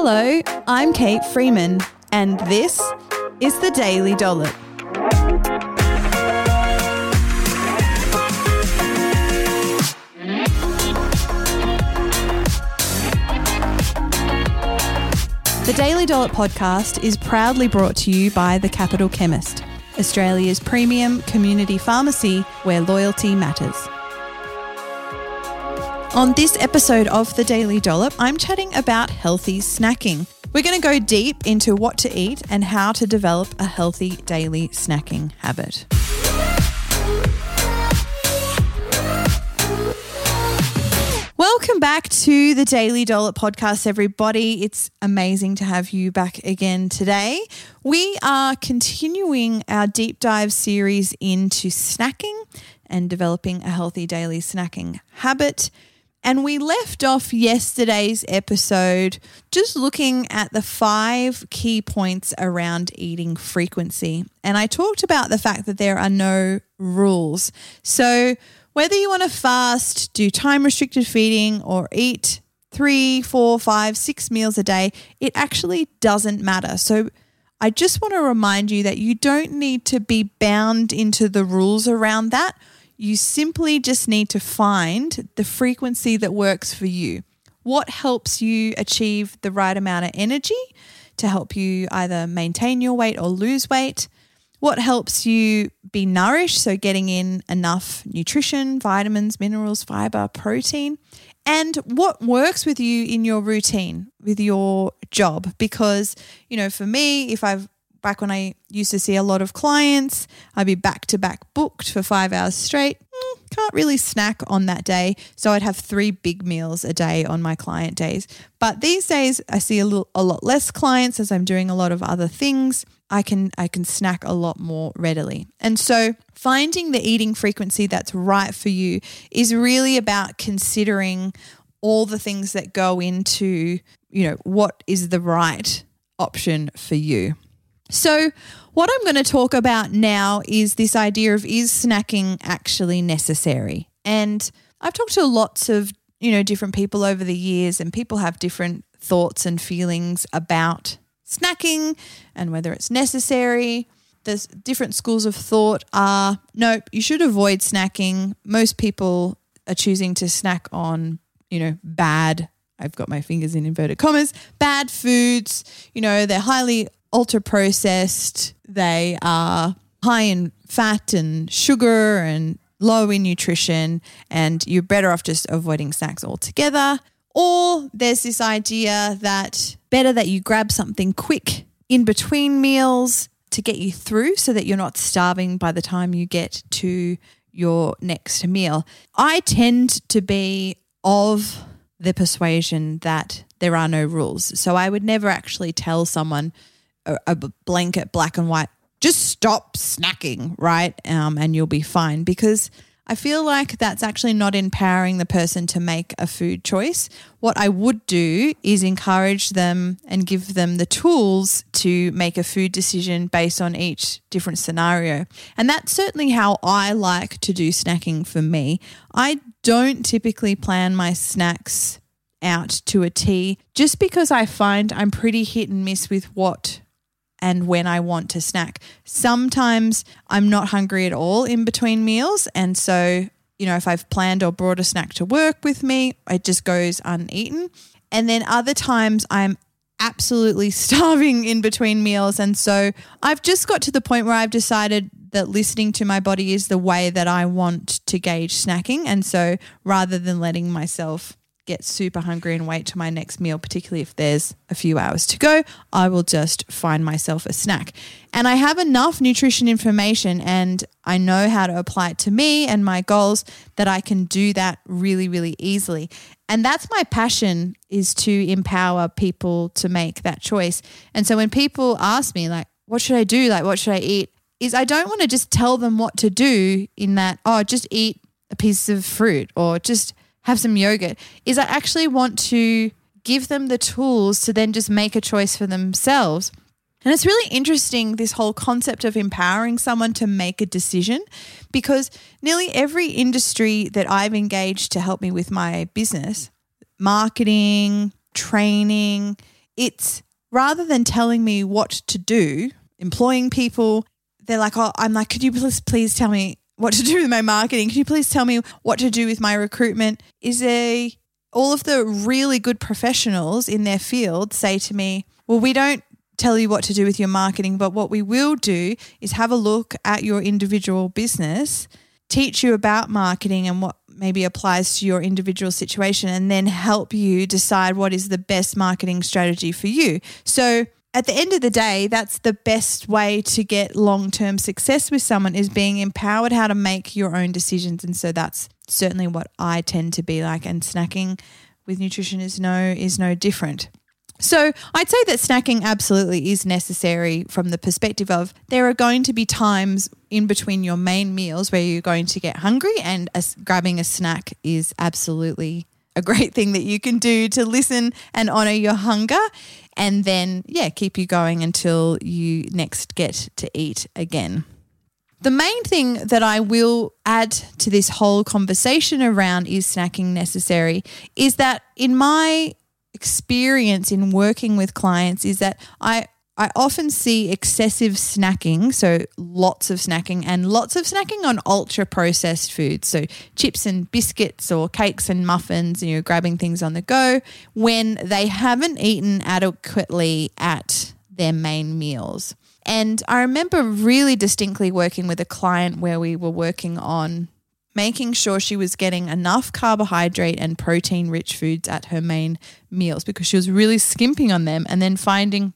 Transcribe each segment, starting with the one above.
Hello, I'm Kate Freeman, and this is the Daily Dollop. The Daily Dollop podcast is proudly brought to you by The Capital Chemist, Australia's premium community pharmacy where loyalty matters. On this episode of The Daily Dollop, I'm chatting about healthy snacking. We're going to go deep into what to eat and how to develop a healthy daily snacking habit. Welcome back to the Daily Dollop podcast, everybody. It's amazing to have you back again today. We are continuing our deep dive series into snacking and developing a healthy daily snacking habit. And we left off yesterday's episode just looking at the five key points around eating frequency. And I talked about the fact that there are no rules. So, whether you want to fast, do time restricted feeding, or eat three, four, five, six meals a day, it actually doesn't matter. So, I just want to remind you that you don't need to be bound into the rules around that. You simply just need to find the frequency that works for you. What helps you achieve the right amount of energy to help you either maintain your weight or lose weight? What helps you be nourished? So, getting in enough nutrition, vitamins, minerals, fiber, protein. And what works with you in your routine, with your job? Because, you know, for me, if I've back when I used to see a lot of clients, I'd be back to back booked for five hours straight. Mm, can't really snack on that day. So I'd have three big meals a day on my client days. But these days I see a little a lot less clients as I'm doing a lot of other things. I can I can snack a lot more readily. And so finding the eating frequency that's right for you is really about considering all the things that go into, you know, what is the right option for you. So, what I'm going to talk about now is this idea of is snacking actually necessary? And I've talked to lots of, you know, different people over the years and people have different thoughts and feelings about snacking and whether it's necessary. There's different schools of thought are nope, you should avoid snacking. Most people are choosing to snack on, you know, bad I've got my fingers in inverted commas, bad foods. You know, they're highly ultra processed. They are high in fat and sugar and low in nutrition, and you're better off just avoiding snacks altogether. Or there's this idea that better that you grab something quick in between meals to get you through so that you're not starving by the time you get to your next meal. I tend to be of the persuasion that there are no rules. So I would never actually tell someone a, a blanket black and white, just stop snacking, right? Um, and you'll be fine because I feel like that's actually not empowering the person to make a food choice. What I would do is encourage them and give them the tools to make a food decision based on each different scenario. And that's certainly how I like to do snacking for me. I don't typically plan my snacks out to a T just because I find I'm pretty hit and miss with what and when I want to snack. Sometimes I'm not hungry at all in between meals. And so, you know, if I've planned or brought a snack to work with me, it just goes uneaten. And then other times I'm absolutely starving in between meals. And so I've just got to the point where I've decided that listening to my body is the way that I want to gauge snacking. And so rather than letting myself get super hungry and wait till my next meal, particularly if there's a few hours to go, I will just find myself a snack. And I have enough nutrition information and I know how to apply it to me and my goals that I can do that really, really easily. And that's my passion is to empower people to make that choice. And so when people ask me, like, what should I do? Like, what should I eat? Is I don't want to just tell them what to do in that, oh, just eat a piece of fruit or just have some yogurt, is I actually want to give them the tools to then just make a choice for themselves. And it's really interesting, this whole concept of empowering someone to make a decision, because nearly every industry that I've engaged to help me with my business, marketing, training, it's rather than telling me what to do, employing people, they're like, oh, I'm like, could you please, please tell me what to do with my marketing? Can you please tell me what to do with my recruitment? Is a all of the really good professionals in their field say to me, well, we don't tell you what to do with your marketing, but what we will do is have a look at your individual business, teach you about marketing and what maybe applies to your individual situation, and then help you decide what is the best marketing strategy for you. So, at the end of the day, that's the best way to get long term success with someone is being empowered how to make your own decisions. And so that's certainly what I tend to be like. And snacking with nutrition is no is no different. So I'd say that snacking absolutely is necessary from the perspective of there are going to be times in between your main meals where you're going to get hungry, and a, grabbing a snack is absolutely a great thing that you can do to listen and honor your hunger and then, yeah, keep you going until you next get to eat again. The main thing that I will add to this whole conversation around is snacking necessary is that in my experience in working with clients is that I I often see excessive snacking, so lots of snacking and lots of snacking on ultra processed foods, so chips and biscuits or cakes and muffins, and you're grabbing things on the go when they haven't eaten adequately at their main meals. And I remember really distinctly working with a client where we were working on making sure she was getting enough carbohydrate and protein rich foods at her main meals because she was really skimping on them and then finding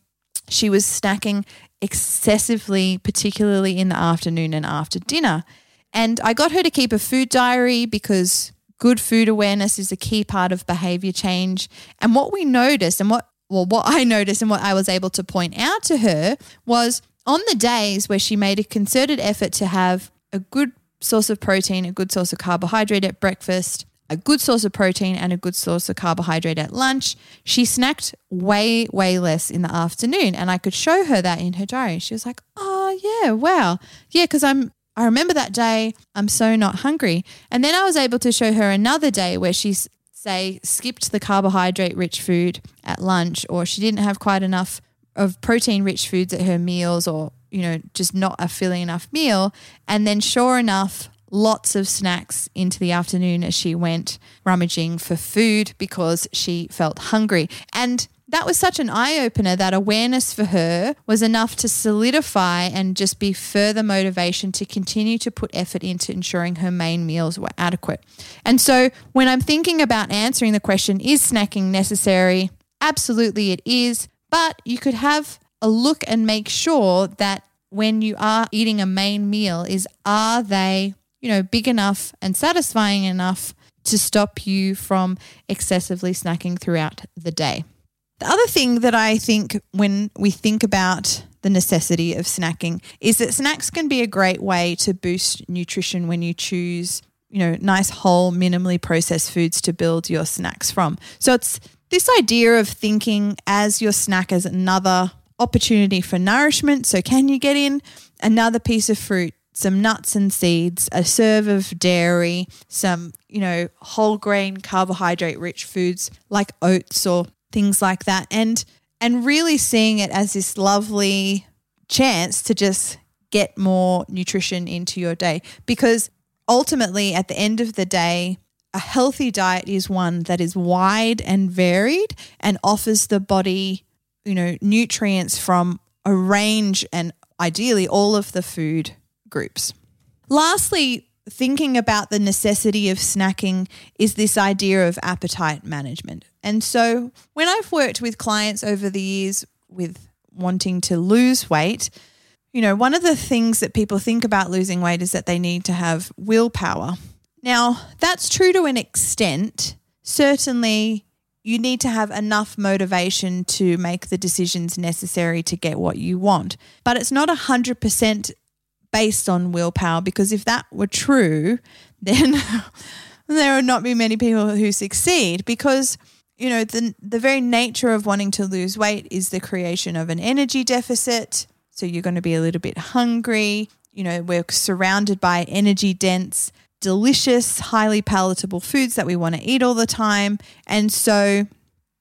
she was snacking excessively, particularly in the afternoon and after dinner. And I got her to keep a food diary because good food awareness is a key part of behavior change. And what we noticed, and what, well, what I noticed and what I was able to point out to her was on the days where she made a concerted effort to have a good source of protein, a good source of carbohydrate at breakfast, a good source of protein and a good source of carbohydrate at lunch. She snacked way, way less in the afternoon. And I could show her that in her diary. She was like, oh, yeah, wow. Yeah, because I'm, I remember that day, I'm so not hungry. And then I was able to show her another day where she's, say, skipped the carbohydrate rich food at lunch, or she didn't have quite enough of protein rich foods at her meals, or, you know, just not a filling enough meal. And then, sure enough, lots of snacks into the afternoon as she went rummaging for food because she felt hungry. And that was such an eye opener that awareness for her was enough to solidify and just be further motivation to continue to put effort into ensuring her main meals were adequate. And so when I'm thinking about answering the question, is snacking necessary? Absolutely, it is. But you could have a look and make sure that when you are eating a main meal, is are they you know, big enough and satisfying enough to stop you from excessively snacking throughout the day. The other thing that I think when we think about the necessity of snacking is that snacks can be a great way to boost nutrition when you choose, you know, nice whole minimally processed foods to build your snacks from. So it's this idea of thinking as your snack as another opportunity for nourishment. So can you get in another piece of fruit, some nuts and seeds, a serve of dairy, some, you know, whole grain carbohydrate rich foods like oats or things like that and and really seeing it as this lovely chance to just get more nutrition into your day. Because ultimately at the end of the day a healthy diet is one that is wide and varied and offers the body, you know, nutrients from a range and ideally all of the food groups. Lastly, thinking about the necessity of snacking is this idea of appetite management. And so when I've worked with clients over the years with wanting to lose weight, you know, one of the things that people think about losing weight is that they need to have willpower. Now, that's true to an extent. Certainly, you need to have enough motivation to make the decisions necessary to get what you want. But it's not 100% based on willpower because if that were true, then there would not be many people who succeed because you know the the very nature of wanting to lose weight is the creation of an energy deficit. So you're going to be a little bit hungry. You know we're surrounded by energy dense delicious highly palatable foods that we want to eat all the time. And so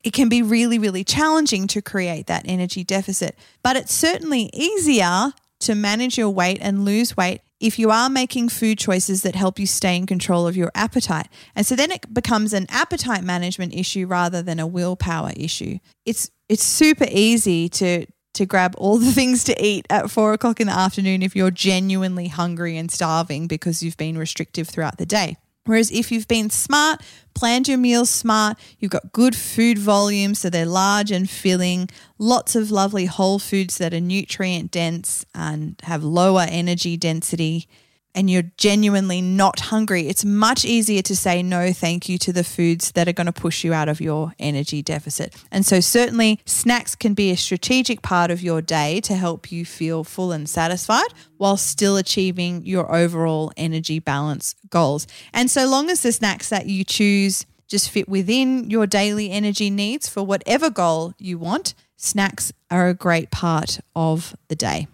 it can be really, really challenging to create that energy deficit. But it's certainly easier to manage your weight and lose weight if you are making food choices that help you stay in control of your appetite. And so then it becomes an appetite management issue rather than a willpower issue. It's it's super easy to to grab all the things to eat at four o'clock in the afternoon if you're genuinely hungry and starving because you've been restrictive throughout the day. Whereas if you've been smart, planned your meals smart, you've got good food volume, so they're large and filling, lots of lovely whole foods that are nutrient dense and have lower energy density, and you're genuinely not hungry, it's much easier to say no thank you to the foods that are going to push you out of your energy deficit. And so, certainly, snacks can be a strategic part of your day to help you feel full and satisfied while still achieving your overall energy balance goals. And so long as the snacks that you choose just fit within your daily energy needs for whatever goal you want, snacks are a great part of the day.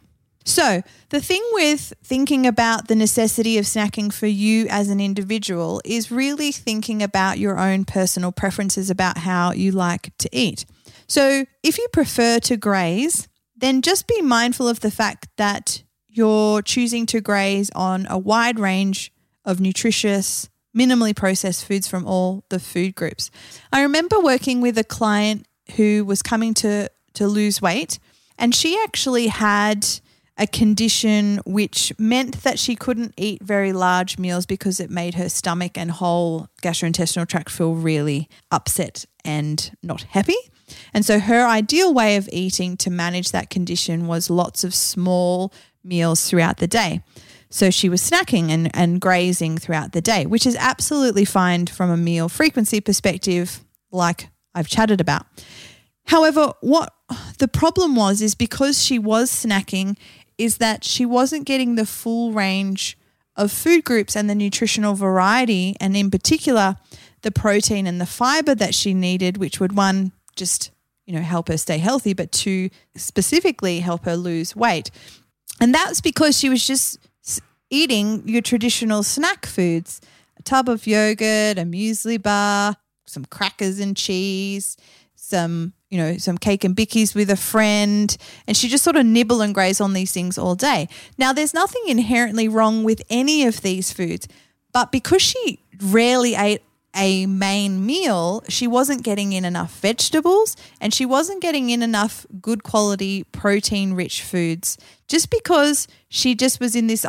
So, the thing with thinking about the necessity of snacking for you as an individual is really thinking about your own personal preferences about how you like to eat. So, if you prefer to graze, then just be mindful of the fact that you're choosing to graze on a wide range of nutritious, minimally processed foods from all the food groups. I remember working with a client who was coming to, to lose weight, and she actually had a condition which meant that she couldn't eat very large meals because it made her stomach and whole gastrointestinal tract feel really upset and not happy. And so her ideal way of eating to manage that condition was lots of small meals throughout the day. So she was snacking and, and grazing throughout the day, which is absolutely fine from a meal frequency perspective, like I've chatted about. However, what the problem was is because she was snacking, is that she wasn't getting the full range of food groups and the nutritional variety, and in particular, the protein and the fiber that she needed, which would one just you know help her stay healthy, but two specifically help her lose weight. And that's because she was just eating your traditional snack foods a tub of yogurt, a muesli bar, some crackers and cheese, some you know, some cake and bickies with a friend, and she just sort of nibble and graze on these things all day. Now, there's nothing inherently wrong with any of these foods, but because she rarely ate a main meal, she wasn't getting in enough vegetables and she wasn't getting in enough good quality protein rich foods just because she just was in this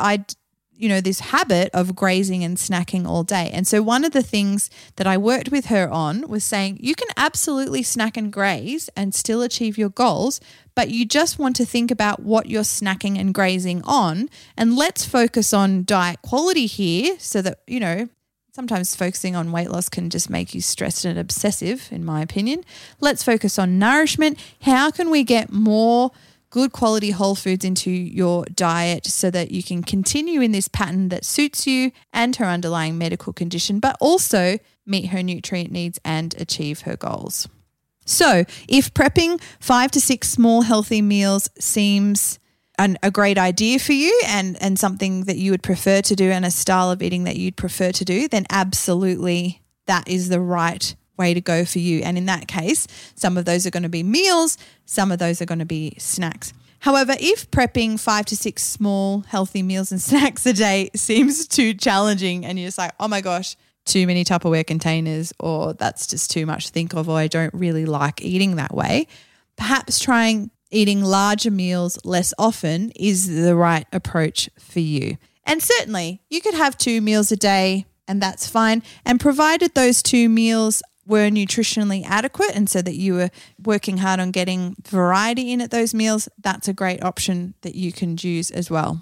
you know, this habit of grazing and snacking all day. And so one of the things that I worked with her on was saying you can absolutely snack and graze and still achieve your goals, but you just want to think about what you're snacking and grazing on. And let's focus on diet quality here so that, you know, sometimes focusing on weight loss can just make you stressed and obsessive, in my opinion. Let's focus on nourishment. How can we get more? Good quality whole foods into your diet so that you can continue in this pattern that suits you and her underlying medical condition, but also meet her nutrient needs and achieve her goals. So, if prepping five to six small healthy meals seems an, a great idea for you and, and something that you would prefer to do and a style of eating that you'd prefer to do, then absolutely that is the right way to go for you. And in that case, some of those are going to be meals, some of those are going to be snacks. However, if prepping five to six small healthy meals and snacks a day seems too challenging and you're just like, oh my gosh, too many Tupperware containers, or that's just too much to think of, or I don't really like eating that way, perhaps trying eating larger meals less often is the right approach for you. And certainly, you could have two meals a day, and that's fine. And provided those two meals were nutritionally adequate and so that you were working hard on getting variety in at those meals, that's a great option that you can use as well.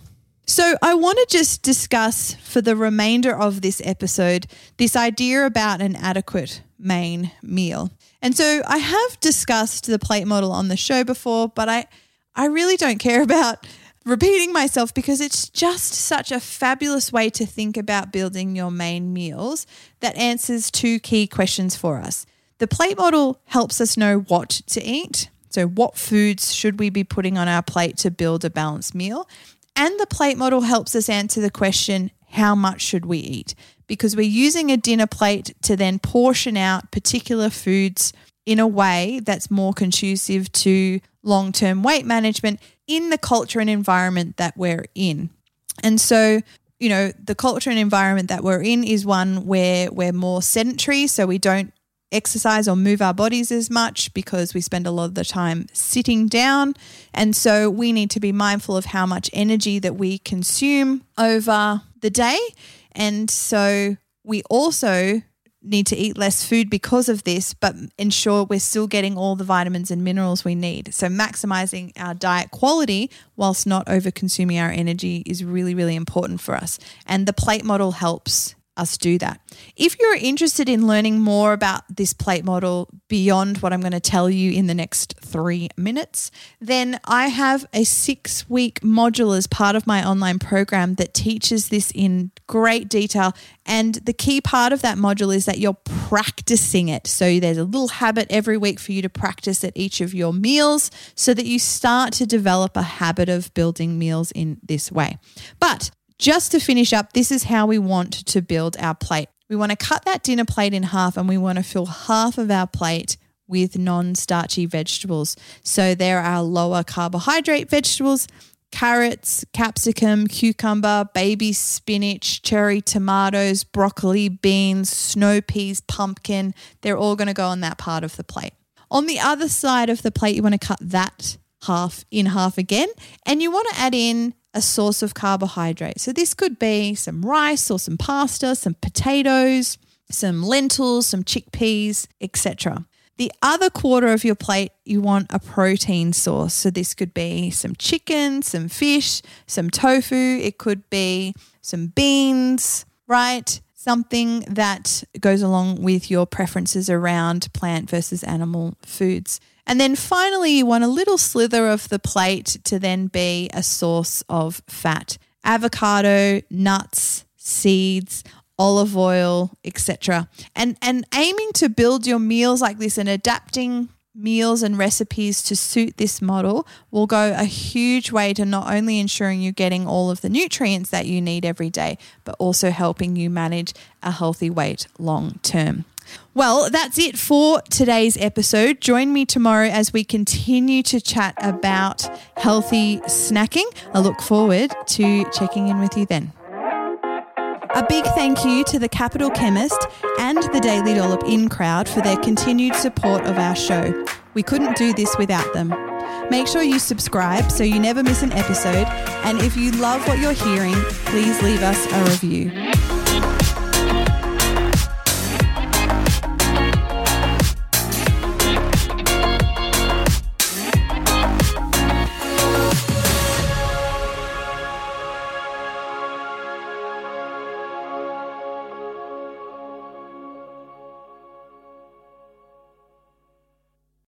So, I want to just discuss for the remainder of this episode this idea about an adequate main meal. And so, I have discussed the plate model on the show before, but I, I really don't care about repeating myself because it's just such a fabulous way to think about building your main meals that answers two key questions for us. The plate model helps us know what to eat. So, what foods should we be putting on our plate to build a balanced meal? And the plate model helps us answer the question how much should we eat? Because we're using a dinner plate to then portion out particular foods in a way that's more conducive to long term weight management in the culture and environment that we're in. And so, you know, the culture and environment that we're in is one where we're more sedentary, so we don't exercise or move our bodies as much because we spend a lot of the time sitting down. And so we need to be mindful of how much energy that we consume over the day. And so we also need to eat less food because of this, but ensure we're still getting all the vitamins and minerals we need. So, maximizing our diet quality whilst not over consuming our energy is really, really important for us. And the plate model helps us do that. If you're interested in learning more about this plate model beyond what I'm going to tell you in the next three minutes, then I have a six week module as part of my online program that teaches this in great detail. And the key part of that module is that you're practicing it. So there's a little habit every week for you to practice at each of your meals so that you start to develop a habit of building meals in this way. But just to finish up, this is how we want to build our plate. We want to cut that dinner plate in half and we want to fill half of our plate with non starchy vegetables. So there are lower carbohydrate vegetables, carrots, capsicum, cucumber, baby spinach, cherry tomatoes, broccoli, beans, snow peas, pumpkin. They're all going to go on that part of the plate. On the other side of the plate, you want to cut that half in half again and you want to add in a source of carbohydrate. So this could be some rice or some pasta, some potatoes, some lentils, some chickpeas, etc. The other quarter of your plate, you want a protein source. So this could be some chicken, some fish, some tofu, it could be some beans, right? Something that goes along with your preferences around plant versus animal foods. And then finally, you want a little slither of the plate to then be a source of fat. Avocado, nuts, seeds, olive oil, etc. And and aiming to build your meals like this and adapting meals and recipes to suit this model will go a huge way to not only ensuring you're getting all of the nutrients that you need every day, but also helping you manage a healthy weight long term. Well, that's it for today's episode. Join me tomorrow as we continue to chat about healthy snacking. I look forward to checking in with you then. A big thank you to the Capital Chemist and the Daily Dollop In crowd for their continued support of our show. We couldn't do this without them. Make sure you subscribe so you never miss an episode. And if you love what you're hearing, please leave us a review.